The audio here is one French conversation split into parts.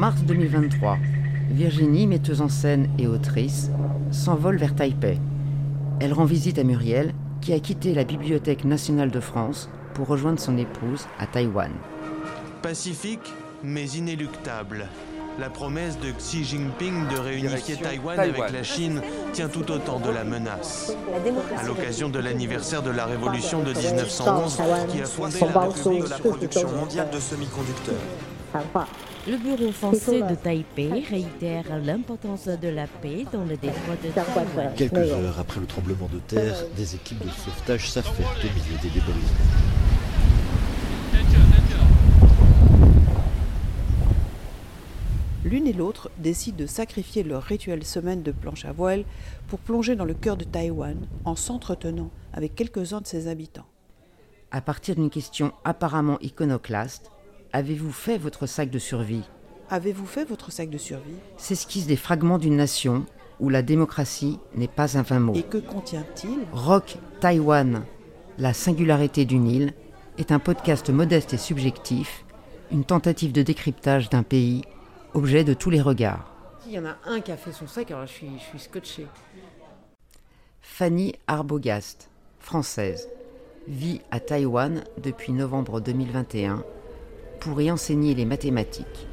mars 2023, Virginie, metteuse en scène et autrice, s'envole vers Taipei. Elle rend visite à Muriel, qui a quitté la Bibliothèque nationale de France pour rejoindre son épouse à Taïwan. Pacifique, mais inéluctable. La promesse de Xi Jinping de réunifier Taïwan, avec la Chine tient tout autant de la menace. À l'occasion de l'anniversaire de la révolution de 1911, qui a fondé la République de la production mondiale de semi-conducteurs. Le bureau français de Taipei réitère l'importance de la paix dans le détroit de Taïwan. Quelques heures après le tremblement de terre, des équipes de sauvetage s'affairent au milieu des débris. L'une et l'autre décident de sacrifier leur rituelle semaine de planche à voile pour plonger dans le cœur de Taïwan en s'entretenant avec quelques-uns de ses habitants. À partir d'une question apparemment iconoclaste, avez-vous fait votre sac de survie? Avez-vous fait votre sac de survie? S'esquissent des fragments d'une nation où la démocratie n'est pas un vain mot. Et que contient-il? Rock Taïwan, la singularité d'une île, est un podcast modeste et subjectif, une tentative de décryptage d'un pays objet de tous les regards. Il y en a un qui a fait son sac, alors je suis, je suis scotché. Fanny Arbogast, française, vit à Taïwan depuis novembre 2021 pour y enseigner les mathématiques.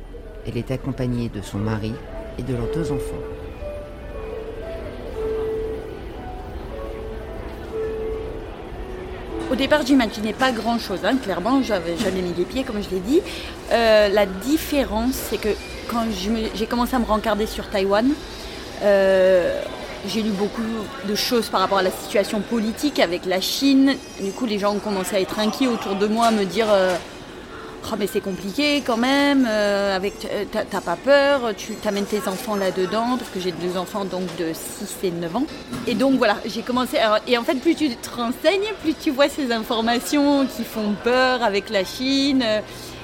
Elle est accompagnée de son mari et de leurs deux enfants. Au départ, j'imaginais pas grand-chose. Hein. Clairement, j'avais jamais mis les pieds, comme je l'ai dit. Euh, la différence, c'est que quand j'ai commencé à me rencarder sur Taïwan, euh, j'ai lu beaucoup de choses par rapport à la situation politique avec la Chine. Du coup, les gens ont commencé à être inquiets autour de moi, à me dire euh, oh, mais c'est compliqué quand même, euh, avec t'as pas peur, tu t'amènes tes enfants là-dedans, parce que j'ai deux enfants donc de 6 et 9 ans. Et donc voilà, j'ai commencé. et en fait, plus tu te renseignes, plus tu vois ces informations qui font peur avec la Chine.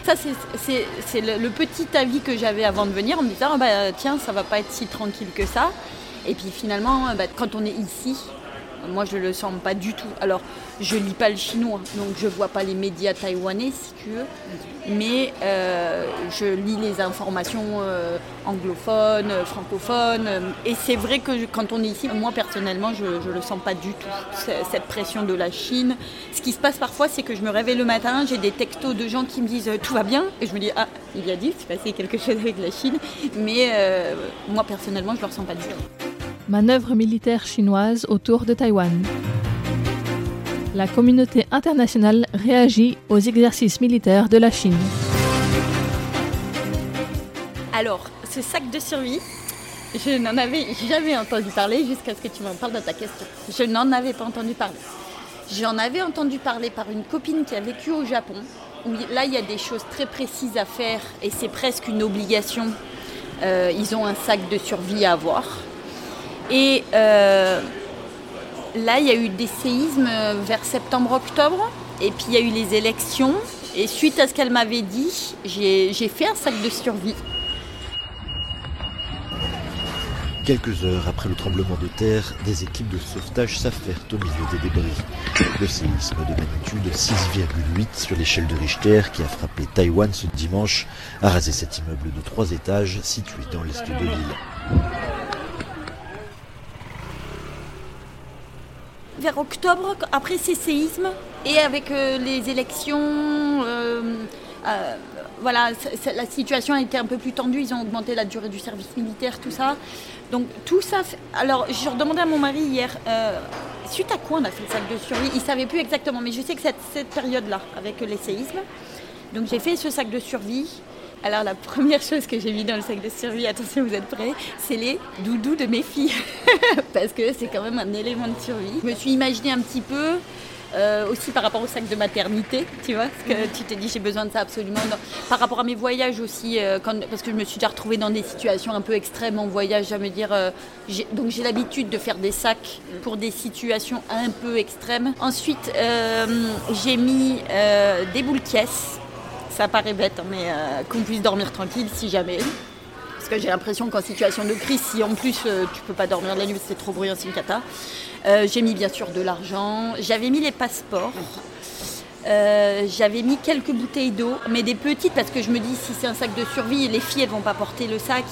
Ça, c'est le, petit avis que j'avais avant de venir en me disant, ah bah, tiens, ça va pas être si tranquille que ça. Et puis finalement, bah, quand on est ici, moi, je le sens pas du tout. Alors, je lis pas le chinois, donc je vois pas les médias taïwanais, si tu veux. Mais euh, je lis les informations euh, anglophones, francophones. et c'est vrai que quand on est ici, moi personnellement, je, ne le sens pas du tout, cette pression de la Chine. Ce qui se passe parfois, c'est que je me réveille le matin, j'ai des textos de gens qui me disent tout va bien, et je me dis ah, il y a dit, c'est passé quelque chose avec la Chine. Mais euh, moi personnellement, je le ressens pas du tout. Manœuvre militaire chinoise autour de Taïwan. La communauté internationale réagit aux exercices militaires de la Chine. Alors, ce sac de survie, je n'en avais jamais entendu parler jusqu'à ce que tu m'en parles dans ta question. Je n'en avais pas entendu parler. J'en avais entendu parler par une copine qui a vécu au Japon, où là, il y a des choses très précises à faire et c'est presque une obligation. Euh, ils ont un sac de survie à avoir. Et euh, là, il y a eu des séismes vers septembre-octobre. Et puis il y a eu les élections. Et suite à ce qu'elle m'avait dit, j'ai fait un sac de survie. Quelques heures après le tremblement de terre, des équipes de sauvetage s'affairent au milieu des débris. Le séisme de magnitude 6,8 sur l'échelle de Richter qui a frappé Taïwan ce dimanche a rasé cet immeuble de trois étages situé dans l'est de l'île. Vers octobre, après ces séismes et avec euh, les élections, euh, euh, voilà, la situation a été un peu plus tendue. Ils ont augmenté la durée du service militaire, tout ça. Donc tout ça. Alors, je demandais à mon mari hier, suite à quoi on a fait le sac de survie? Il savait plus exactement, mais je sais que cette période-là, avec les séismes. Donc j'ai fait ce sac de survie. Alors la première chose que j'ai mis dans le sac de survie, attention vous êtes prêts, c'est les doudous de mes filles. Parce que c'est quand même un élément de survie. Je me suis imaginé un petit peu euh, aussi par rapport au sac de maternité, tu vois, parce que tu t'es dit j'ai besoin de ça absolument. par rapport à mes voyages aussi, euh, parce que je me suis déjà retrouvée dans des situations un peu extrêmes en voyage, à me dire, euh, donc j'ai l'habitude de faire des sacs pour des situations un peu extrêmes. Ensuite, j'ai mis des boules caisses ça paraît bête, hein, mais euh, qu'on puisse dormir tranquille si jamais. Parce que j'ai l'impression qu'en situation de crise, si en plus euh, tu peux pas dormir la nuit, c'est trop bruyant, c'est une cata. Euh, j'ai mis bien sûr de l'argent. J'avais mis les passeports. Euh, j'avais mis quelques bouteilles d'eau, mais des petites parce que je me dis si c'est un sac de survie, les filles elles vont pas porter le sac,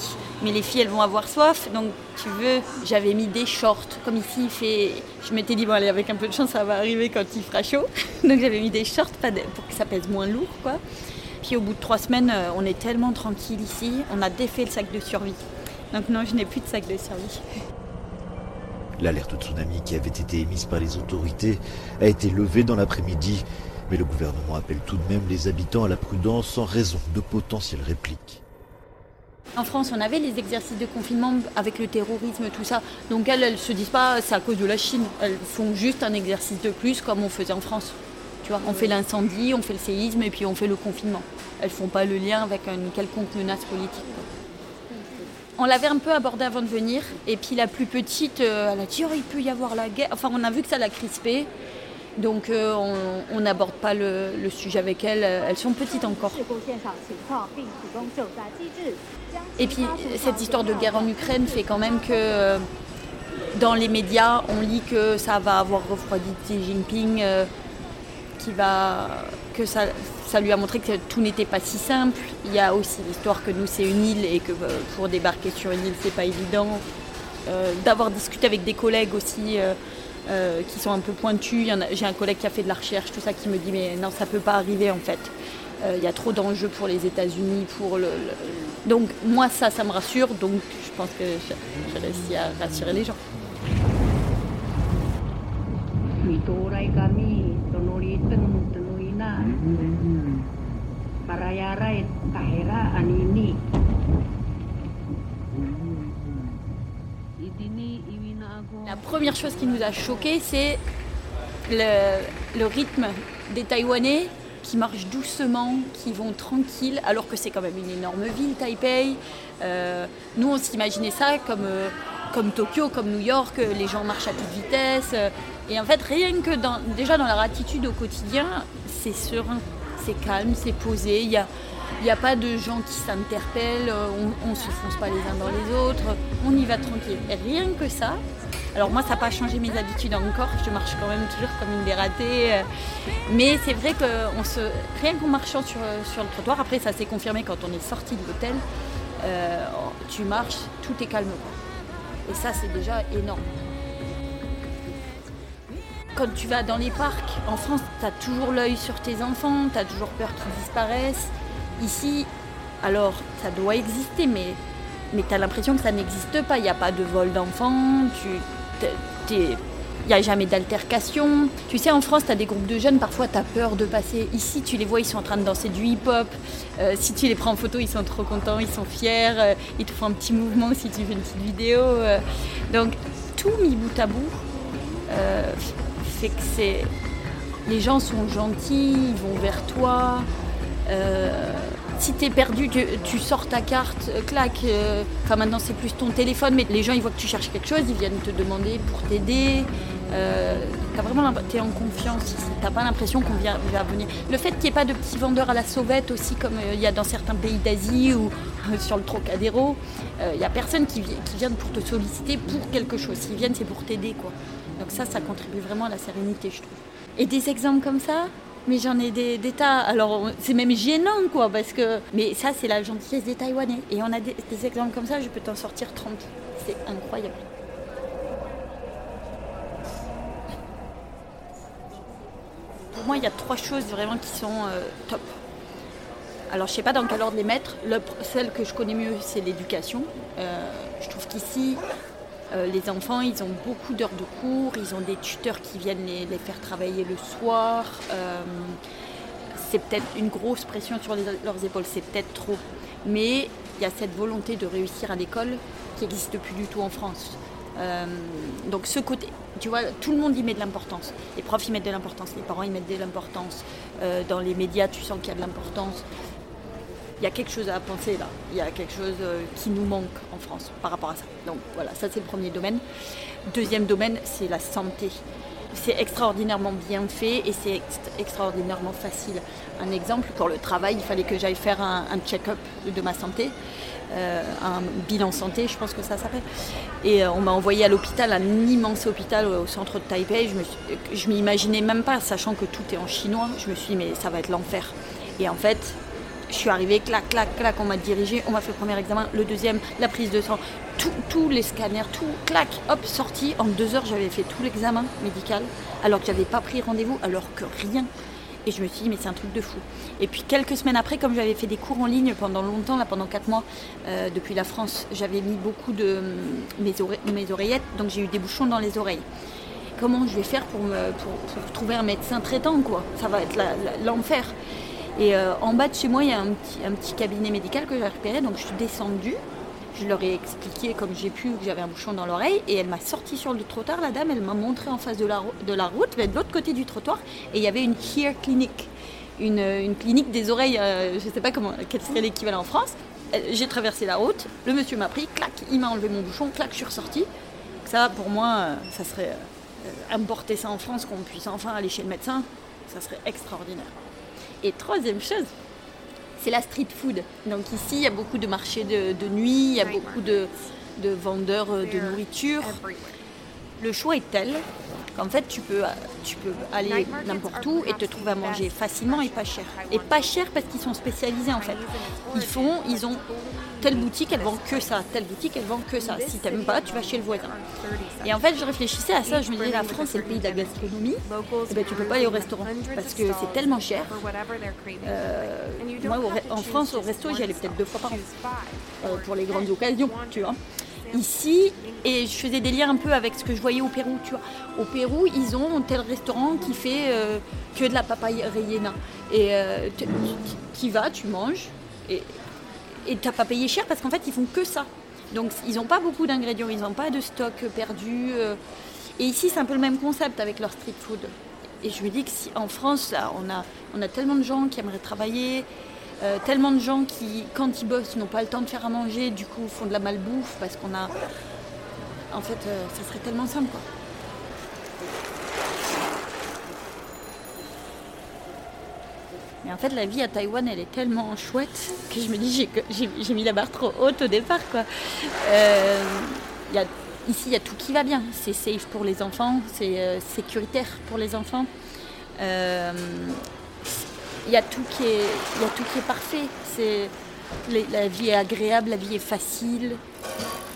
mais les filles elles vont avoir soif. Donc tu veux, j'avais mis des shorts. Comme ici il fait, je m'étais dit bon allez avec un peu de chance ça va arriver quand il fera chaud. Donc j'avais mis des shorts pour que ça pèse moins lourd quoi. Puis au bout de trois semaines, euh, on est tellement tranquille ici, on a défait le sac de survie. Donc non, je n'ai plus de sac de survie. L'alerte tsunami qui avait été émise par les autorités a été levée dans l'après-midi mais le gouvernement appelle tout de même les habitants à la prudence en raison de potentielles répliques. En France, on avait les exercices de confinement avec le terrorisme, tout ça. Donc elles, elles se disent pas c'est à cause de la Chine. Elles font juste un exercice de plus comme on faisait en France. Tu vois, on fait l'incendie, on fait le séisme et puis on fait le confinement. Elles font pas le lien avec une quelconque menace politique. On l'avait un peu abordé avant de venir. Et puis la plus petite, euh, elle a dit oh, il peut y avoir la guerre. Enfin, on a vu que ça l'a crispée. Donc euh, on n'aborde pas le, sujet avec elles, elles sont petites encore. Et puis cette histoire de guerre en Ukraine fait quand même que euh, dans les médias, on lit que ça va avoir refroidi Xi Jinping, euh, que ça, ça lui a montré que tout n'était pas si simple. Il y a aussi l'histoire que nous c'est une île et que pour débarquer sur une île c'est pas évident. D'avoir discuté avec des collègues aussi euh, qui sont un peu pointus. J'ai un collègue qui a fait de la recherche, tout ça, qui me dit mais non, ça peut pas arriver en fait. Euh, il y a trop d'enjeux pour les États-Unis, pour le, Donc moi ça, ça me rassure. Donc je pense que j'ai réussi à rassurer les gens. La première chose qui nous a choqué, c'est le, rythme des Taïwanais qui marchent doucement, qui vont tranquilles, alors que c'est quand même une énorme ville, Taipei. Euh, nous, on s'imaginait ça comme, euh, comme Tokyo, comme New York, les gens marchent à toute vitesse. et en fait, rien que déjà dans leur attitude au quotidien, c'est serein, c'est calme, c'est posé. Il y a, n'y a pas de gens qui s'interpellent, on ne se fonce pas les uns dans les autres, on y va tranquille. Et rien que ça, alors moi, ça n'a pas changé mes habitudes encore. Je marche quand même toujours comme une dératée. Euh. Mais c'est vrai que se... rien qu'en marchant sur, sur le trottoir, après ça s'est confirmé quand on est sorti de l'hôtel, euh, tu marches, tout est calme. Et ça, c'est déjà énorme. Quand tu vas dans les parcs, en France, tu as toujours l'œil sur tes enfants, tu as toujours peur qu'ils disparaissent. Ici, alors, ça doit exister, mais mais tu as l'impression que ça n'existe pas. Il n'y a pas de vol d'enfants, il n'y a jamais d'altercation. Tu sais, en France, tu as des groupes de jeunes, parfois tu as peur de passer. Ici, tu les vois, ils sont en train de danser du hip-hop. Euh, si tu les prends en photo, ils sont trop contents, ils sont fiers. Euh, ils te font un petit mouvement si tu fais une petite vidéo. Euh. Donc, tout mis bout à bout fait que c'est. Les gens sont gentils, ils vont vers toi si tu es perdu, tu, sors ta carte, euh, claque. Euh, enfin, maintenant, c'est plus ton téléphone, mais les gens, ils voient que tu cherches quelque chose, ils viennent te demander pour t'aider. Euh, as vraiment, es en confiance T'as pas l'impression qu'on vient, venir. Le fait qu'il n'y ait pas de petits vendeurs à la sauvette aussi, comme euh, il y a dans certains pays d'Asie ou sur le Trocadéro, il n'y a personne qui, qui vient pour te solliciter pour quelque chose. S'ils viennent, c'est pour t'aider, quoi. Donc ça, ça contribue vraiment à la sérénité, je trouve. Et des exemples comme ça, mais j'en ai des, tas. Alors, c'est même gênant, quoi, parce que. Mais ça, c'est la gentillesse des Taïwanais. Et on a des, exemples comme ça, je peux t'en sortir 30. C'est incroyable. Pour moi, il y a trois choses vraiment qui sont euh, top. Alors, je sais pas dans quel ordre les mettre. celle que je connais mieux, c'est l'éducation. Euh, je trouve qu'ici, euh, les enfants, ils ont beaucoup d'heures de cours, ils ont des tuteurs qui viennent les, faire travailler le soir. Euh, c'est peut-être une grosse pression sur leurs épaules, c'est peut-être trop. Mais il y a cette volonté de réussir à l'école qui n'existe plus du tout en France. Euh, donc ce côté, tu vois, tout le monde y met de l'importance. Les profs y mettent de l'importance, les parents y mettent de l'importance. dans les médias, tu sens qu'il y a de l'importance il y a quelque chose à penser là. Il y a quelque chose euh, qui nous manque en France par rapport à ça. Donc voilà, ça c'est le premier domaine. Deuxième domaine, c'est la santé. c'est extraordinairement bien fait et c'est extraordinairement facile. Un exemple, pour le travail, il fallait que j'aille faire un, check-up de ma santé. Euh, un bilan santé, je pense que ça s'appelle. Et euh, on m'a envoyé à l'hôpital, un immense hôpital au, centre de Taipei. Je ne m'imaginais même pas, sachant que tout est en chinois. Je me suis dit, mais ça va être l'enfer. Et en fait, je suis arrivée, clac, clac, clac, on m'a dirigé, on m'a fait le premier examen, le deuxième, la prise de sang, tous les scanners, tout, clac, hop, sorti. En deux heures, j'avais fait tout l'examen médical, alors que j'avais pas pris rendez-vous, alors que rien. Et je me suis dit, mais c'est un truc de fou. Et puis quelques semaines après, comme j'avais fait des cours en ligne pendant longtemps, là, pendant quatre mois, euh, depuis la France, j'avais mis beaucoup de mes, mes oreillettes, donc j'ai eu des bouchons dans les oreilles comment je vais faire pour, pour, trouver un médecin traitant, quoi? Ça va être l'enfer. Et euh, en bas de chez moi, il y a un petit, cabinet médical que j'ai récupéré. Donc je suis descendue. Je leur ai expliqué comme j'ai pu que j'avais un bouchon dans l'oreille. Et elle m'a sorti sur le trottoir. La dame, elle m'a montré en face de la, route, de l'autre côté du trottoir. Et il y avait une Hear Clinic. Une, clinique des oreilles, euh, je ne sais pas comment, quel serait l'équivalent en France. Euh, j'ai traversé la route, le monsieur m'a pris, clac, il m'a enlevé mon bouchon, clac, je suis ressortie. Ça, pour moi, ça serait importer ça en France, qu'on puisse enfin aller chez le médecin, ça serait extraordinaire. Et troisième chose, c'est la street food. Donc ici, il y a beaucoup de marchés de, nuit, il y a beaucoup de, de vendeurs euh, de nourriture. Le choix est tel qu'en fait, tu peux, tu peux aller n'importe où et te trouver à manger facilement et pas cher. Et pas cher parce qu'ils sont spécialisés en fait. Ils font, ils ont telle boutique, elle vend que ça, telle boutique, elle vend que ça. Si t'aimes pas, tu vas chez le voisin. Et en fait, je réfléchissais à ça, je me disais, la France, c'est le pays de la gastronomie. Eh ben, tu peux pas aller au restaurant parce que c'est tellement cher. Euh, moi, en France, au resto, j'y allais peut-être deux fois par an euh, pour les grandes occasions, tu vois ici et je faisais des liens un peu avec ce que je voyais au Pérou. Tu vois. Au Pérou, ils ont tel restaurant qui fait euh, que de la papaye rayena. Et tu y vas, tu manges et tu n'as pas payé cher parce qu'en fait, ils font que ça. Donc, ils n'ont pas beaucoup d'ingrédients, ils n'ont pas de stock perdu. Euh. Et ici, c'est un peu le même concept avec leur street food. Et je me dis que si en France, on, a, on a tellement de gens qui aimeraient travailler, euh, tellement de gens qui, quand ils bossent, n'ont pas le temps de faire à manger, du coup, font de la malbouffe parce qu'on a. En fait, euh, ça serait tellement simple, quoi. Mais en fait, la vie à Taïwan, elle est tellement chouette que je me dis, j'ai mis la barre trop haute au départ. Quoi. Euh, ici, il y a tout qui va bien. C'est safe pour les enfants, c'est sécuritaire pour les enfants. Euh, il y, a tout qui est, y a tout qui est parfait. C'est, la vie est agréable, la vie est facile.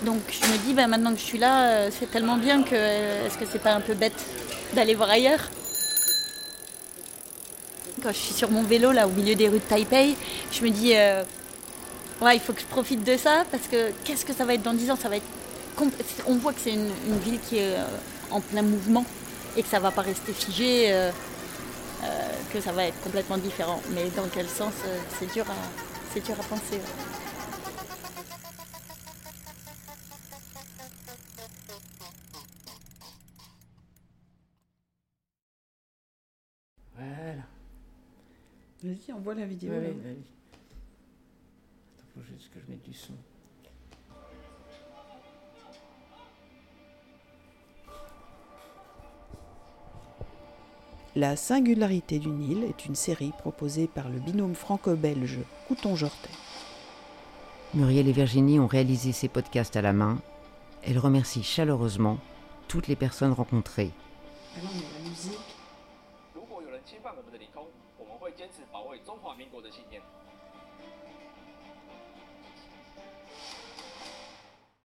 Donc je me dis, ben, maintenant que je suis là, c'est tellement bien que est-ce que c'est pas un peu bête d'aller voir ailleurs? Quand je suis sur mon vélo là au milieu des rues de Taipei, je me dis euh, ouais il faut que je profite de ça parce que qu'est-ce que ça va être dans 10 ans? Ça va être on voit que c'est une, ville qui est euh, en plein mouvement et que ça va pas rester figé, euh, que ça va être complètement différent. Mais dans quel sens c'est dur à c'est dur à penser. Vas-y, envoie la vidéo. Attends, faut juste que je mette du son. La singularité du Nil est une série proposée par le binôme franco-belge Couton-Jortet. Muriel et Virginie ont réalisé ces podcasts à la main. Elles remercient chaleureusement toutes les personnes rencontrées. Alors,